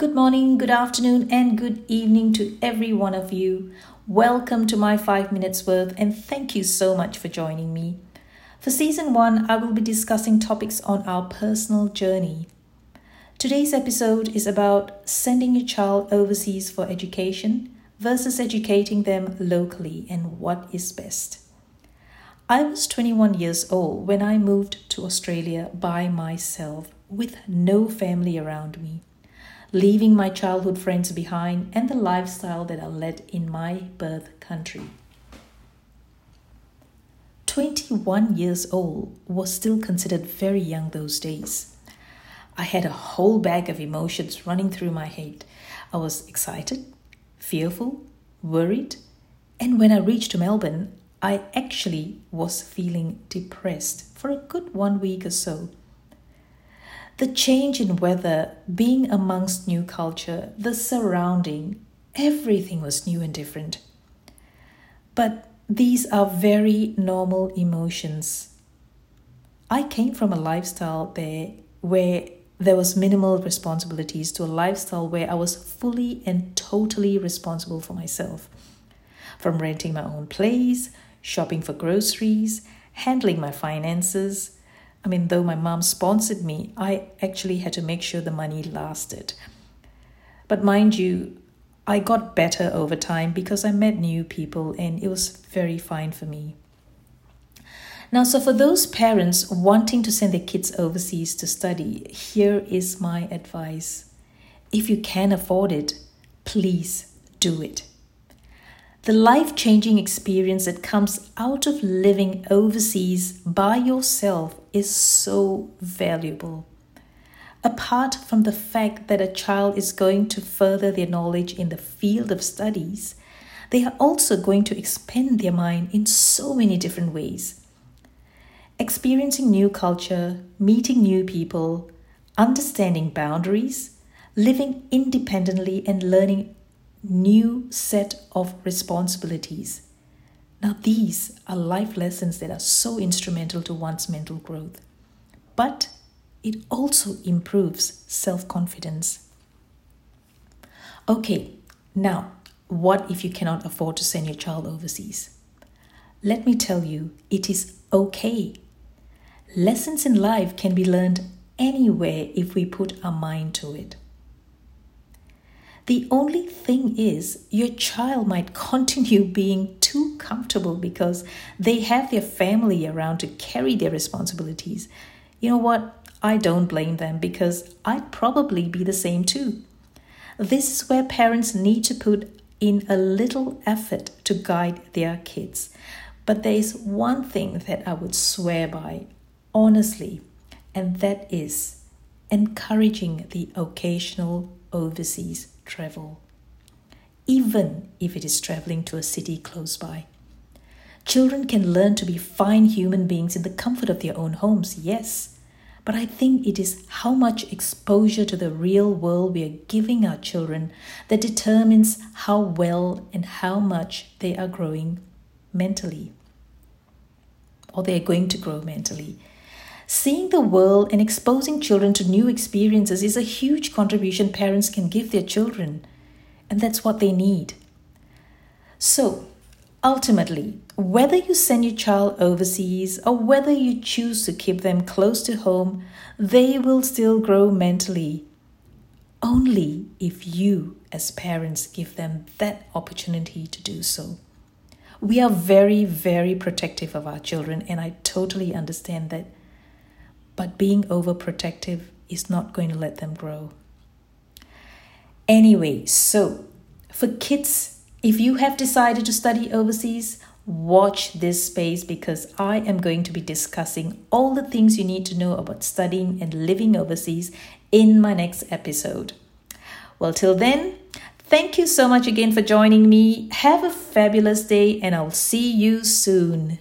Good morning, good afternoon, and good evening to every one of you. Welcome to my 5 minutes worth, and thank you so much for joining me. For season 1, I will be discussing topics on our personal journey. Today's episode is about sending your child overseas for education versus educating them locally and what is best. I was 21 years old when I moved to Australia by myself with no family around me leaving my childhood friends behind and the lifestyle that I led in my birth country. 21 years old was still considered very young those days. I had a whole bag of emotions running through my head. I was excited, fearful, worried, and when I reached Melbourne, I actually was feeling depressed for a good one week or so the change in weather, being amongst new culture, the surrounding, everything was new and different. But these are very normal emotions. I came from a lifestyle there where there was minimal responsibilities to a lifestyle where I was fully and totally responsible for myself. From renting my own place, shopping for groceries, handling my finances, I mean, though my mom sponsored me, I actually had to make sure the money lasted. But mind you, I got better over time because I met new people and it was very fine for me. Now, so for those parents wanting to send their kids overseas to study, here is my advice. If you can afford it, please do it. The life changing experience that comes out of living overseas by yourself is so valuable. Apart from the fact that a child is going to further their knowledge in the field of studies, they are also going to expand their mind in so many different ways. Experiencing new culture, meeting new people, understanding boundaries, living independently, and learning new set of responsibilities. Now, these are life lessons that are so instrumental to one's mental growth, but it also improves self confidence. Okay, now, what if you cannot afford to send your child overseas? Let me tell you, it is okay. Lessons in life can be learned anywhere if we put our mind to it. The only thing is, your child might continue being too comfortable because they have their family around to carry their responsibilities. You know what? I don't blame them because I'd probably be the same too. This is where parents need to put in a little effort to guide their kids. But there is one thing that I would swear by, honestly, and that is encouraging the occasional overseas travel, even if it is traveling to a city close by. Children can learn to be fine human beings in the comfort of their own homes, yes, but I think it is how much exposure to the real world we are giving our children that determines how well and how much they are growing mentally, or they are going to grow mentally. Seeing the world and exposing children to new experiences is a huge contribution parents can give their children, and that's what they need. So, ultimately, whether you send your child overseas or whether you choose to keep them close to home, they will still grow mentally. Only if you, as parents, give them that opportunity to do so. We are very, very protective of our children, and I totally understand that but being overprotective is not going to let them grow. Anyway, so for kids, if you have decided to study overseas, watch this space because I am going to be discussing all the things you need to know about studying and living overseas in my next episode. Well, till then, thank you so much again for joining me. Have a fabulous day, and I'll see you soon.